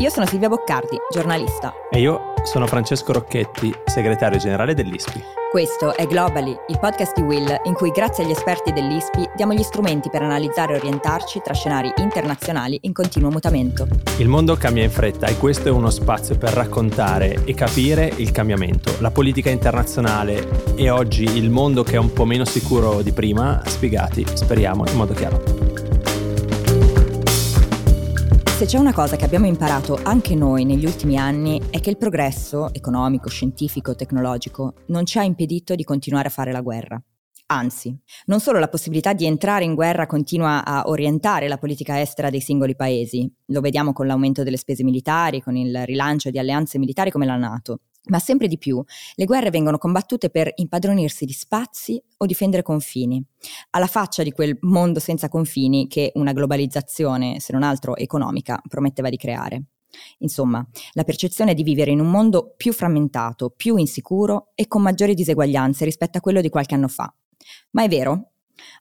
Io sono Silvia Boccardi, giornalista. E io sono Francesco Rocchetti, segretario generale dell'ISPI. Questo è Globally, il podcast di Will in cui grazie agli esperti dell'ISPI diamo gli strumenti per analizzare e orientarci tra scenari internazionali in continuo mutamento. Il mondo cambia in fretta e questo è uno spazio per raccontare e capire il cambiamento, la politica internazionale e oggi il mondo che è un po' meno sicuro di prima, spiegati, speriamo, in modo chiaro. Se c'è una cosa che abbiamo imparato anche noi negli ultimi anni è che il progresso economico, scientifico, tecnologico non ci ha impedito di continuare a fare la guerra. Anzi, non solo la possibilità di entrare in guerra continua a orientare la politica estera dei singoli paesi, lo vediamo con l'aumento delle spese militari, con il rilancio di alleanze militari come la Nato, ma sempre di più le guerre vengono combattute per impadronirsi di spazi o difendere confini, alla faccia di quel mondo senza confini che una globalizzazione, se non altro economica, prometteva di creare. Insomma, la percezione di vivere in un mondo più frammentato, più insicuro e con maggiori diseguaglianze rispetto a quello di qualche anno fa. Ma è vero?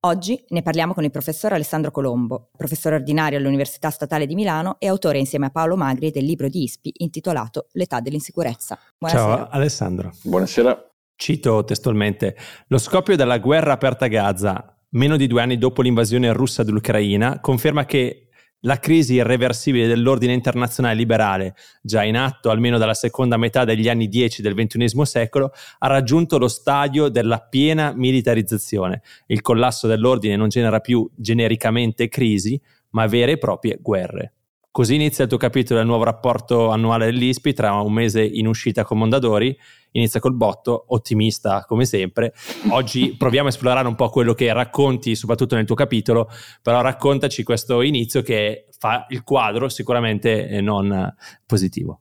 Oggi ne parliamo con il professor Alessandro Colombo, professore ordinario all'Università Statale di Milano e autore insieme a Paolo Magri del libro di ISPI intitolato L'età dell'insicurezza. Buonasera. Ciao Alessandro. Buonasera. Cito testualmente, lo scoppio della guerra aperta a Gaza, meno di due anni dopo l'invasione russa dell'Ucraina, conferma che la crisi irreversibile dell'ordine internazionale liberale, già in atto almeno dalla seconda metà degli anni 10 del XXI secolo, ha raggiunto lo stadio della piena militarizzazione. Il collasso dell'ordine non genera più genericamente crisi, ma vere e proprie guerre. Così inizia il tuo capitolo del nuovo rapporto annuale dell'ISPI tra un mese in uscita con Mondadori. Inizia col botto, ottimista come sempre. Oggi proviamo a esplorare un po' quello che racconti, soprattutto nel tuo capitolo, però raccontaci questo inizio che fa il quadro sicuramente non positivo.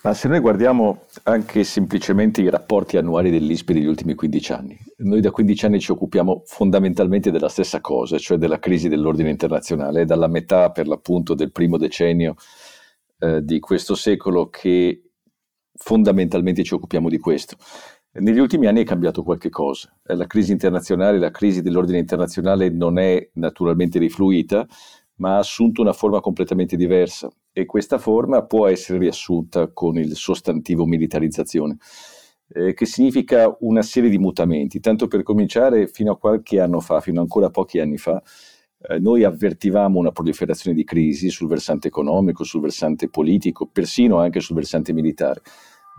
Ma se noi guardiamo anche semplicemente i rapporti annuali dell'ISPI degli ultimi 15 anni, noi da 15 anni ci occupiamo fondamentalmente della stessa cosa, cioè della crisi dell'ordine internazionale, è dalla metà per l'appunto del primo decennio eh, di questo secolo che fondamentalmente ci occupiamo di questo. Negli ultimi anni è cambiato qualche cosa. La crisi internazionale, la crisi dell'ordine internazionale non è naturalmente rifluita, ma ha assunto una forma completamente diversa e questa forma può essere riassunta con il sostantivo militarizzazione, eh, che significa una serie di mutamenti. Tanto per cominciare, fino a qualche anno fa, fino a ancora pochi anni fa, eh, noi avvertivamo una proliferazione di crisi sul versante economico, sul versante politico, persino anche sul versante militare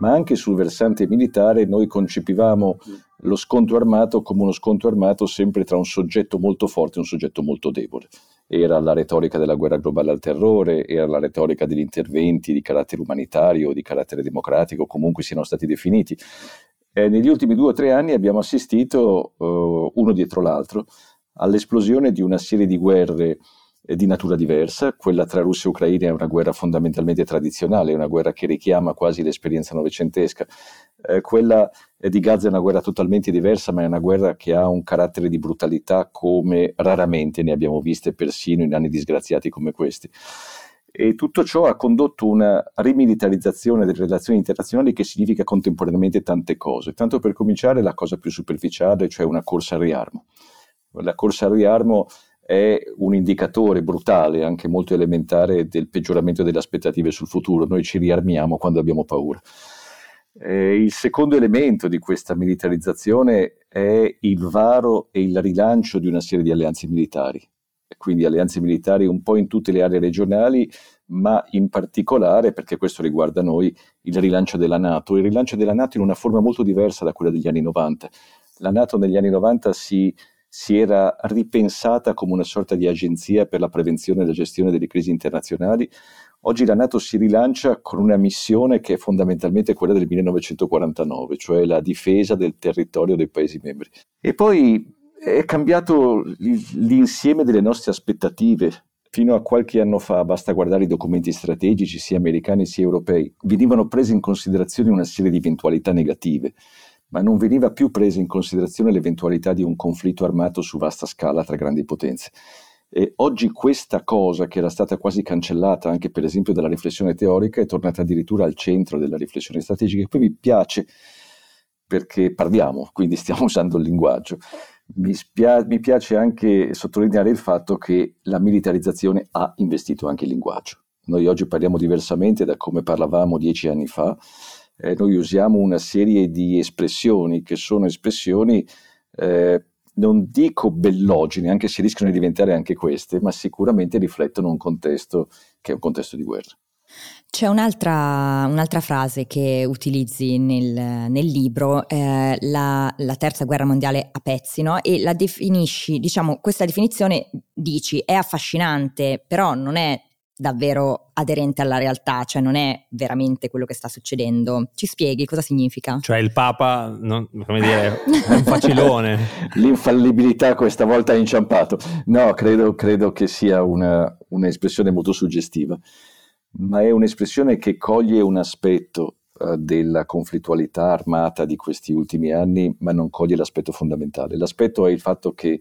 ma anche sul versante militare noi concepivamo lo scontro armato come uno scontro armato sempre tra un soggetto molto forte e un soggetto molto debole. Era la retorica della guerra globale al terrore, era la retorica degli interventi di carattere umanitario, di carattere democratico, comunque siano stati definiti. E negli ultimi due o tre anni abbiamo assistito, uh, uno dietro l'altro, all'esplosione di una serie di guerre di natura diversa, quella tra Russia e Ucraina è una guerra fondamentalmente tradizionale, una guerra che richiama quasi l'esperienza novecentesca, eh, quella di Gaza è una guerra totalmente diversa, ma è una guerra che ha un carattere di brutalità come raramente ne abbiamo viste persino in anni disgraziati come questi. E tutto ciò ha condotto una rimilitarizzazione delle relazioni internazionali che significa contemporaneamente tante cose. Tanto per cominciare la cosa più superficiale, cioè una corsa al riarmo. La corsa al riarmo è un indicatore brutale, anche molto elementare, del peggioramento delle aspettative sul futuro. Noi ci riarmiamo quando abbiamo paura. Eh, il secondo elemento di questa militarizzazione è il varo e il rilancio di una serie di alleanze militari, quindi alleanze militari un po' in tutte le aree regionali, ma in particolare, perché questo riguarda noi, il rilancio della Nato. Il rilancio della Nato in una forma molto diversa da quella degli anni 90. La Nato negli anni 90 si si era ripensata come una sorta di agenzia per la prevenzione e la gestione delle crisi internazionali. Oggi la Nato si rilancia con una missione che è fondamentalmente quella del 1949, cioè la difesa del territorio dei Paesi membri. E poi è cambiato l'insieme delle nostre aspettative. Fino a qualche anno fa, basta guardare i documenti strategici, sia americani sia europei, venivano prese in considerazione una serie di eventualità negative ma non veniva più presa in considerazione l'eventualità di un conflitto armato su vasta scala tra grandi potenze. E oggi questa cosa, che era stata quasi cancellata anche per esempio dalla riflessione teorica, è tornata addirittura al centro della riflessione strategica, e poi mi piace perché parliamo, quindi stiamo usando il linguaggio. Mi, spia- mi piace anche sottolineare il fatto che la militarizzazione ha investito anche il linguaggio Noi oggi parliamo diversamente da come parlavamo dieci anni fa, eh, noi usiamo una serie di espressioni che sono espressioni, eh, non dico bellogene, anche se rischiano di diventare anche queste, ma sicuramente riflettono un contesto che è un contesto di guerra. C'è un'altra, un'altra, frase che utilizzi nel, nel libro, eh, la, la, terza guerra mondiale a pezzi, no? e la definisci, diciamo, questa definizione dici è affascinante, però non è davvero aderente alla realtà, cioè non è veramente quello che sta succedendo. Ci spieghi cosa significa? Cioè il Papa, non, come dire, è un facilone. L'infallibilità questa volta ha inciampato. No, credo, credo che sia una, un'espressione molto suggestiva ma è un'espressione che coglie un aspetto uh, della conflittualità armata di questi ultimi anni, ma non coglie l'aspetto fondamentale. L'aspetto è il fatto che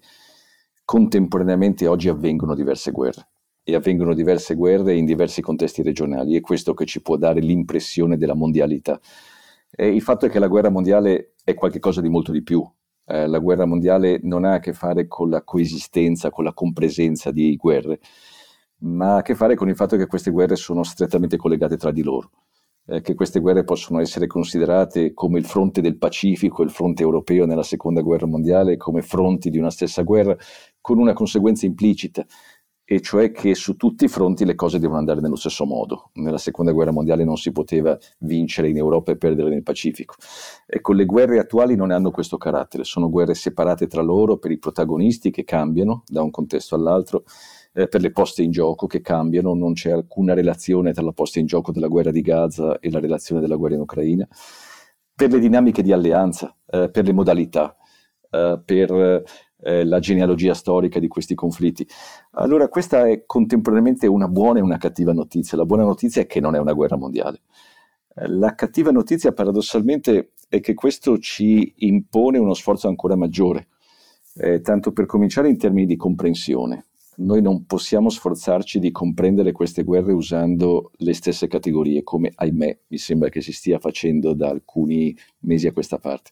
contemporaneamente oggi avvengono diverse guerre e avvengono diverse guerre in diversi contesti regionali, è questo che ci può dare l'impressione della mondialità. E il fatto è che la guerra mondiale è qualcosa di molto di più. Eh, la guerra mondiale non ha a che fare con la coesistenza, con la compresenza di guerre, ma ha a che fare con il fatto che queste guerre sono strettamente collegate tra di loro, eh, che queste guerre possono essere considerate come il fronte del Pacifico il fronte europeo nella seconda guerra mondiale, come fronti di una stessa guerra, con una conseguenza implicita, e cioè che su tutti i fronti le cose devono andare nello stesso modo. Nella seconda guerra mondiale non si poteva vincere in Europa e perdere nel Pacifico. Ecco, le guerre attuali non hanno questo carattere, sono guerre separate tra loro per i protagonisti che cambiano da un contesto all'altro eh, per le poste in gioco che cambiano, non c'è alcuna relazione tra la posta in gioco della guerra di Gaza e la relazione della guerra in Ucraina, per le dinamiche di alleanza, eh, per le modalità, eh, per eh, la genealogia storica di questi conflitti. Allora questa è contemporaneamente una buona e una cattiva notizia. La buona notizia è che non è una guerra mondiale. Eh, la cattiva notizia paradossalmente è che questo ci impone uno sforzo ancora maggiore, eh, tanto per cominciare in termini di comprensione noi non possiamo sforzarci di comprendere queste guerre usando le stesse categorie, come ahimè mi sembra che si stia facendo da alcuni mesi a questa parte.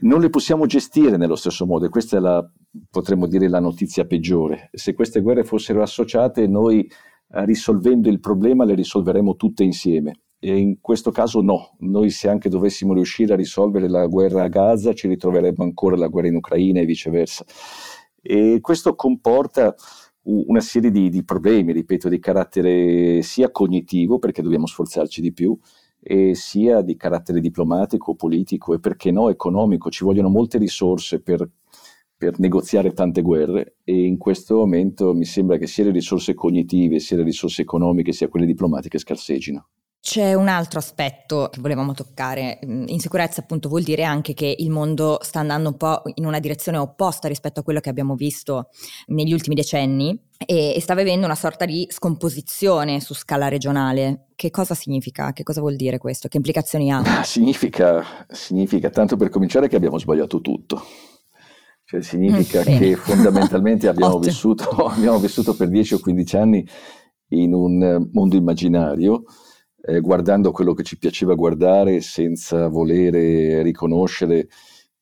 Non le possiamo gestire nello stesso modo e questa è la, potremmo dire, la notizia peggiore. Se queste guerre fossero associate, noi eh, risolvendo il problema le risolveremo tutte insieme. E in questo caso no, noi se anche dovessimo riuscire a risolvere la guerra a Gaza ci ritroveremmo ancora la guerra in Ucraina e viceversa. E questo comporta una serie di, di, problemi, ripeto, di carattere sia cognitivo, perché dobbiamo sforzarci di più, sia di carattere diplomatico, politico e perché no economico. Ci vogliono molte risorse per, per negoziare tante guerre e in questo momento mi sembra che sia le risorse cognitive, sia le risorse economiche, sia quelle diplomatiche scarseggiano. C'è un altro aspetto che volevamo toccare. Mm, insicurezza appunto vuol dire anche che il mondo sta andando un po' in una direzione opposta rispetto a quello che abbiamo visto negli ultimi decenni e, e sta vivendo una sorta di scomposizione su scala regionale. Che cosa significa? Che cosa vuol dire questo? Che implicazioni ha? Ah, significa, significa tanto per cominciare che abbiamo sbagliato tutto. Cioè, significa mm, che fondamentalmente abbiamo vissuto, abbiamo vissuto per 10 o 15 anni in un mondo immaginario eh, guardando quello che ci piaceva guardare senza volere riconoscere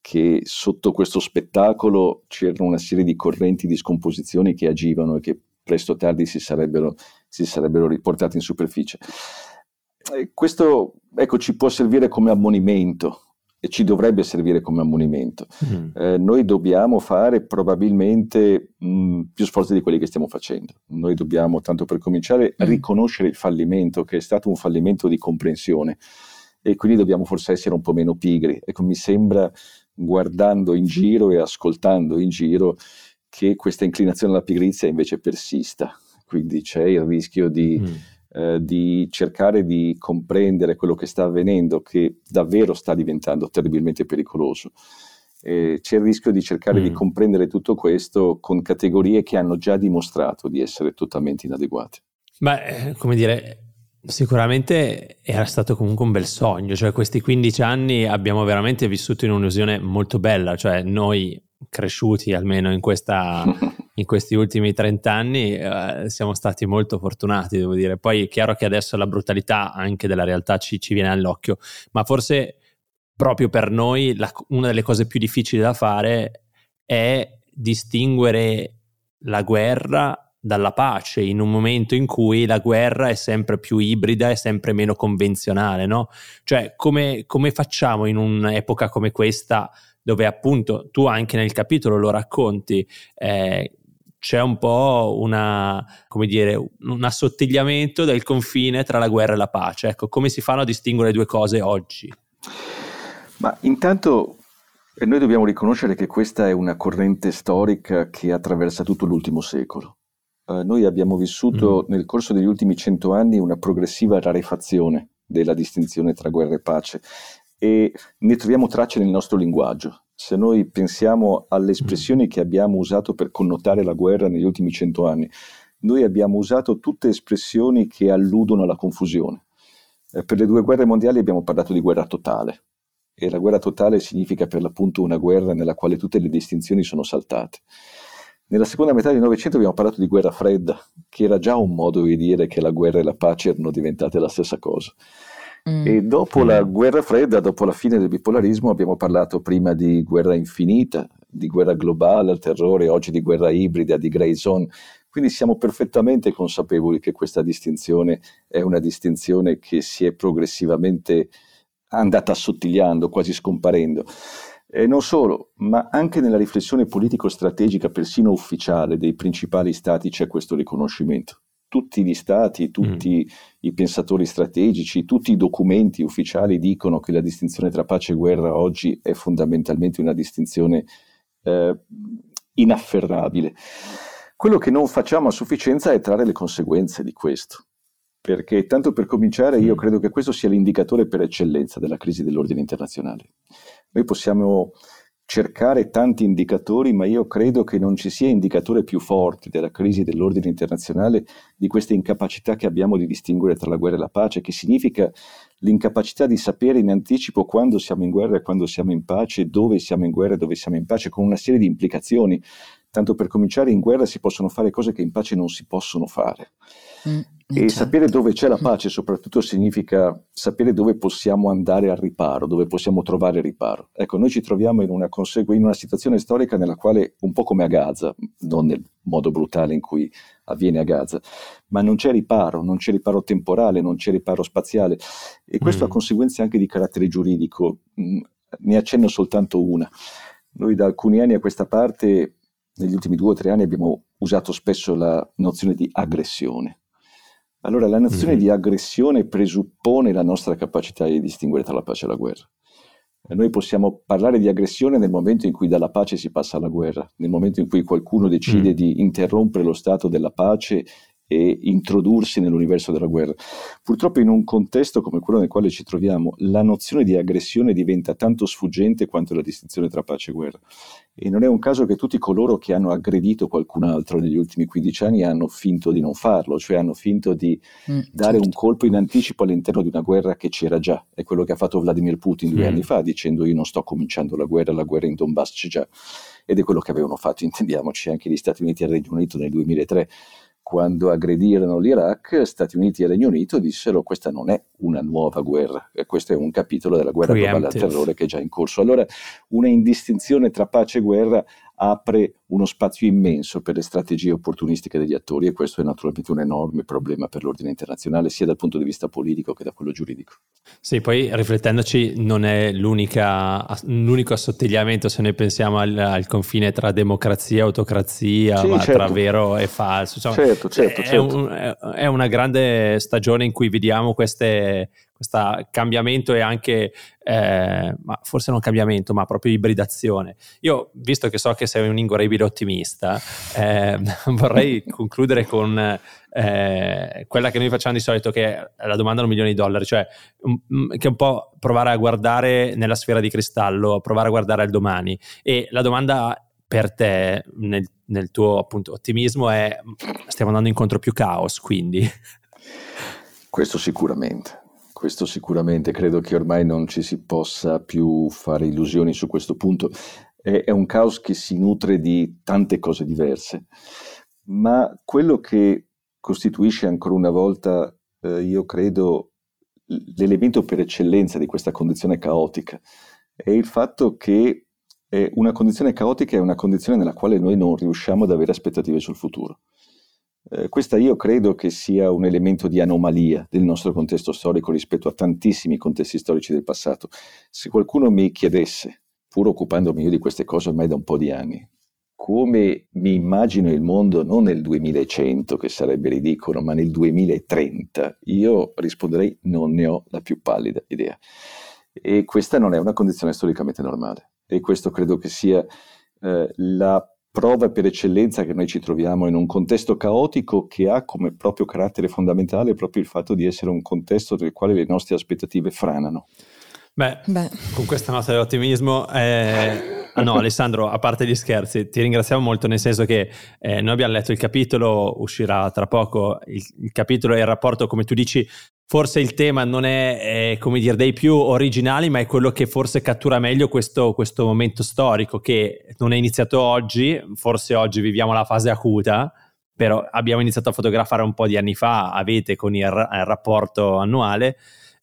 che sotto questo spettacolo c'erano una serie di correnti di scomposizione che agivano e che presto o tardi si sarebbero, si sarebbero riportate in superficie. E questo ecco, ci può servire come ammonimento e ci dovrebbe servire come ammonimento. Mm. Eh, noi dobbiamo fare probabilmente mh, più sforzi di quelli che stiamo facendo. Noi dobbiamo, tanto per cominciare, mm. riconoscere il fallimento, che è stato un fallimento di comprensione e quindi dobbiamo forse essere un po' meno pigri. Ecco, mi sembra, guardando in giro e ascoltando in giro, che questa inclinazione alla pigrizia invece persista. Quindi c'è il rischio di... Mm eh, di cercare di comprendere quello che sta avvenendo, che davvero sta diventando terribilmente pericoloso. Eh, c'è il rischio di cercare mm. di comprendere tutto questo con categorie che hanno già dimostrato di essere totalmente inadeguate. Beh, come dire, Sicuramente era stato comunque un bel sogno, cioè questi 15 anni abbiamo veramente vissuto in un'illusione molto bella, cioè noi cresciuti almeno in, questa, in questi ultimi 30 anni eh, siamo stati molto fortunati, devo dire. Poi è chiaro che adesso la brutalità anche della realtà ci, ci viene all'occhio, ma forse proprio per noi la, una delle cose più difficili da fare è distinguere la guerra dalla pace in un momento in cui la guerra è sempre più ibrida e sempre meno convenzionale, no? Cioè, come, come facciamo in un'epoca come questa, dove appunto tu anche nel capitolo lo racconti, eh, c'è un po' una, come dire, un assottigliamento del confine tra la guerra e la pace. Ecco, come si fanno a distinguere le due cose oggi? Ma intanto noi dobbiamo riconoscere che questa è una corrente storica che attraversa tutto l'ultimo secolo. Uh, noi abbiamo vissuto mm. nel corso degli ultimi cento anni una progressiva rarefazione della distinzione tra guerra e pace e ne troviamo tracce nel nostro linguaggio. Se noi pensiamo alle espressioni che abbiamo usato per connotare la guerra negli ultimi cento anni, noi abbiamo usato tutte espressioni che alludono alla confusione. Eh, per le due guerre mondiali abbiamo parlato di guerra totale, e la guerra totale significa per l'appunto una guerra nella quale tutte le distinzioni sono saltate. Nella seconda metà del Novecento abbiamo parlato di guerra fredda, che era già un modo di dire che la guerra e la pace erano diventate la stessa cosa. Mm. E dopo mm. la guerra fredda, dopo la fine del bipolarismo, abbiamo parlato prima di guerra infinita, di guerra globale al terrore, oggi di guerra ibrida, di grey zone. Quindi siamo perfettamente consapevoli che questa distinzione è una distinzione che si è progressivamente andata assottigliando, quasi scomparendo. E non solo, ma anche nella riflessione politico-strategica, persino ufficiale, dei principali stati c'è questo riconoscimento. Tutti gli stati, tutti mm. i pensatori strategici, tutti i documenti ufficiali dicono che la distinzione tra pace e guerra oggi è fondamentalmente una distinzione eh, inafferrabile. Quello che non facciamo a sufficienza è trarre le conseguenze di questo perché tanto per cominciare io mm. credo che questo sia l'indicatore per eccellenza della crisi dell'ordine internazionale. Noi possiamo cercare tanti indicatori, ma io credo che non ci sia indicatore più forte della crisi dell'ordine internazionale di questa incapacità che abbiamo di distinguere tra la guerra e la pace, che significa l'incapacità di sapere in anticipo quando siamo in guerra e quando siamo in pace, dove siamo in guerra e dove siamo in pace, con una serie di implicazioni. Tanto per cominciare, in guerra si possono fare cose che in pace non si possono fare. Mm. E certo. sapere dove c'è la pace soprattutto significa sapere dove possiamo andare al riparo, dove possiamo trovare riparo. Ecco, noi ci troviamo in una, consegu- in una situazione storica nella quale, un po' come a Gaza, non nel modo brutale in cui avviene a Gaza, ma non c'è riparo, non c'è riparo temporale, non c'è riparo spaziale e questo mm. ha conseguenze anche di carattere giuridico. Mm, ne accenno soltanto una. Noi da alcuni anni a questa parte, negli ultimi due o tre anni, abbiamo usato spesso la nozione di aggressione allora la nozione mm-hmm. di aggressione presuppone la nostra capacità di distinguere tra la pace e la guerra. Noi possiamo parlare di aggressione nel momento in cui dalla pace si passa alla guerra, nel momento in cui qualcuno decide mm. di interrompere lo stato della pace e introdursi nell'universo della guerra. Purtroppo in un contesto come quello nel quale ci troviamo, la nozione di aggressione diventa tanto sfuggente quanto la distinzione tra pace e guerra. E non è un caso che tutti coloro che hanno aggredito qualcun altro negli ultimi 15 anni hanno finto di non farlo, cioè hanno finto di mm, dare certo. un colpo in anticipo all'interno di una guerra che c'era già. È quello che ha fatto Vladimir Putin due mm. anni fa, dicendo io non sto cominciando la guerra, la guerra in Donbass c'è già. Ed è quello che avevano fatto, intendiamoci, anche gli Stati Uniti e il Regno Unito nel 2003 quando aggredirono l'Iraq, Stati Uniti e Regno Unito dissero questa non è una nuova guerra, questo è un capitolo della guerra globale al terrore che è già in corso. Allora una indistinzione tra pace e guerra apre uno spazio immenso per le strategie opportunistiche degli attori e questo è naturalmente un enorme problema per l'ordine internazionale sia dal punto di vista politico che da quello giuridico. Sì, poi riflettendoci non è l'unico assottigliamento se noi pensiamo al, al, confine tra democrazia e autocrazia, sì, ma certo. tra vero e falso. Insomma, certo, certo, è, certo. Un, è, una grande stagione in cui vediamo queste questo cambiamento e anche, eh, forse non cambiamento, ma proprio ibridazione. Io, visto che so che sei un inguaribile ottimista, eh, vorrei concludere con eh, quella che noi facciamo di solito, che è la domanda da un milione di dollari, cioè um, che è un po' provare a guardare nella sfera di cristallo, provare a guardare al domani. E la domanda per te, nel, nel tuo appunto ottimismo, è stiamo andando incontro più caos, quindi... Questo sicuramente. Questo sicuramente, credo che ormai non ci si possa più fare illusioni su questo punto. È, è un caos che si nutre di tante cose diverse, ma quello che costituisce ancora una volta, eh, io credo, l'elemento per eccellenza di questa condizione caotica è il fatto che una condizione caotica è una condizione nella quale noi non riusciamo ad avere aspettative sul futuro. Eh, questa io credo che sia un elemento di anomalia del nostro contesto storico rispetto a tantissimi contesti storici del passato. Se qualcuno mi chiedesse, pur occupandomi io di queste cose ormai da un po' di anni, come mi immagino il mondo non nel 2100, che sarebbe ridicolo, ma nel 2030, io risponderei non ne ho la più pallida idea. E questa non è una condizione storicamente normale. E questo credo che sia eh, la prova per eccellenza che noi ci troviamo in un contesto caotico che ha come proprio carattere fondamentale proprio il fatto di essere un contesto nel quale le nostre aspettative franano. Beh, Beh. con questa nota di ottimismo, eh, no Alessandro, a parte gli scherzi, ti ringraziamo molto nel senso che eh, noi abbiamo letto il capitolo, uscirà tra poco, il, il capitolo e il rapporto, come tu dici, forse il tema non è, è, come dire, dei più originali, ma è quello che forse cattura meglio questo, questo momento storico che non è iniziato oggi, forse oggi viviamo la fase acuta, però abbiamo iniziato a fotografare un po' di anni fa, avete con il, il rapporto annuale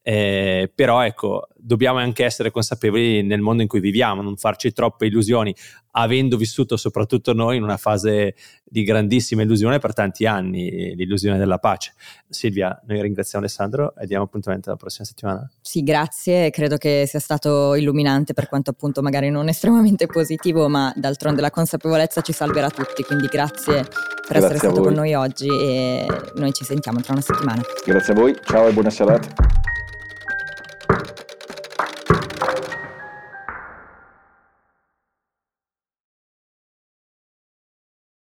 eh, però ecco, dobbiamo anche essere consapevoli nel mondo in cui viviamo, non farci troppe illusioni, avendo vissuto soprattutto noi in una fase di grandissima illusione per tanti anni, l'illusione della pace. Silvia, noi ringraziamo Alessandro e diamo appuntamento alla prossima settimana. Sì, grazie, credo che sia stato illuminante per quanto appunto magari non estremamente positivo, ma d'altronde la consapevolezza ci salverà tutti, quindi grazie per grazie essere stato con noi oggi e noi ci sentiamo tra una settimana. Grazie a voi, ciao e buona serata.